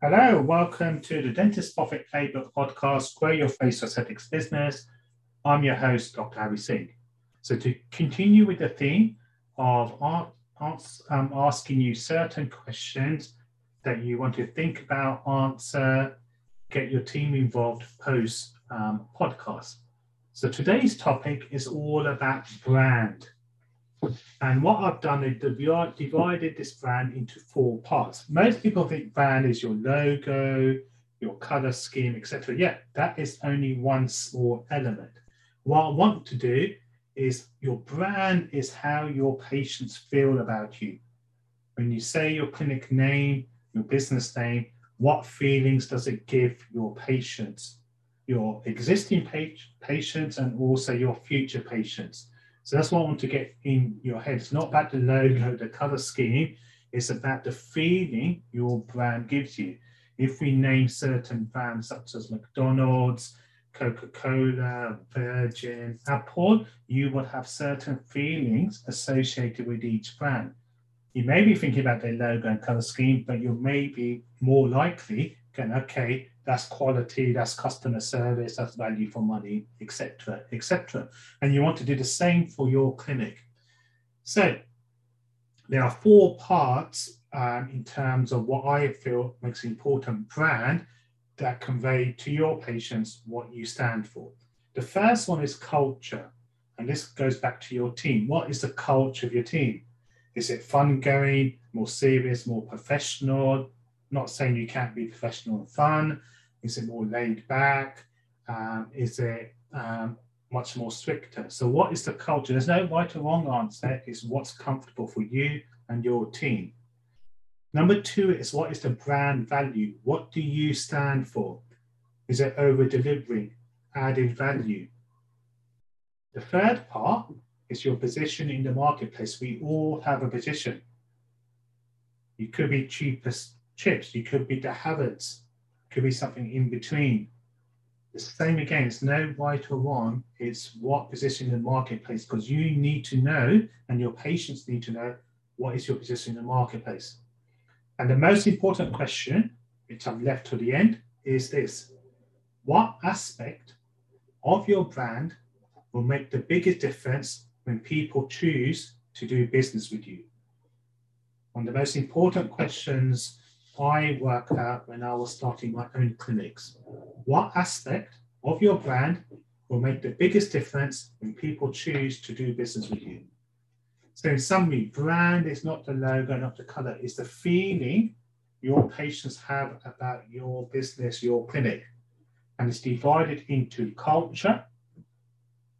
Hello, welcome to the Dentist Profit Playbook podcast, Grow Your Face Aesthetics Business. I'm your host, Dr. Harry Singh. So, to continue with the theme of um, asking you certain questions that you want to think about, answer, get your team involved post um, podcast. So, today's topic is all about brand. And what I've done is divided this brand into four parts. Most people think brand is your logo, your color scheme, etc. Yeah, that is only one small element. What I want to do is your brand is how your patients feel about you. When you say your clinic name, your business name, what feelings does it give your patients, your existing patients, and also your future patients? So that's what I want to get in your head. It's not about the logo, the color scheme. It's about the feeling your brand gives you. If we name certain brands such as McDonald's, Coca-Cola, Virgin, Apple, you will have certain feelings associated with each brand. You may be thinking about their logo and color scheme, but you may be more likely going, okay, that's quality, that's customer service, that's value for money, etc., etc. And you want to do the same for your clinic. So there are four parts um, in terms of what I feel makes important brand that convey to your patients what you stand for. The first one is culture, and this goes back to your team. What is the culture of your team? Is it fun going, more serious, more professional? Not saying you can't be professional and fun, is it more laid back? Um, is it um, much more stricter? So, what is the culture? There's no right or wrong answer. It's what's comfortable for you and your team. Number two is what is the brand value? What do you stand for? Is it over delivering, added value? The third part is your position in the marketplace. We all have a position. You could be cheapest chips, you could be the Harrods, could be something in between. The same again, it's no right or wrong, it's what position in the marketplace, because you need to know and your patients need to know what is your position in the marketplace. And the most important question, which I've left to the end, is this What aspect of your brand will make the biggest difference when people choose to do business with you? One of the most important questions I worked out when I was starting my own clinics. What aspect of your brand will make the biggest difference when people choose to do business with you? So, in summary, brand is not the logo, not the color, it's the feeling your patients have about your business, your clinic. And it's divided into culture,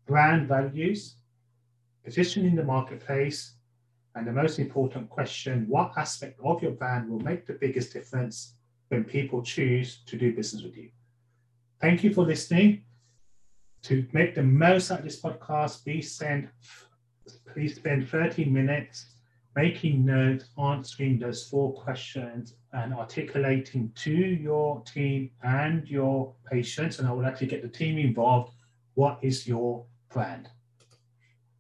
brand values, position in the marketplace, and the most important question what aspect of your brand will make the biggest difference when people choose to do business with you? Thank you for listening. To make the most out of this podcast, please send please spend 30 minutes making notes, answering those four questions, and articulating to your team and your patients. And I will actually get the team involved. What is your brand?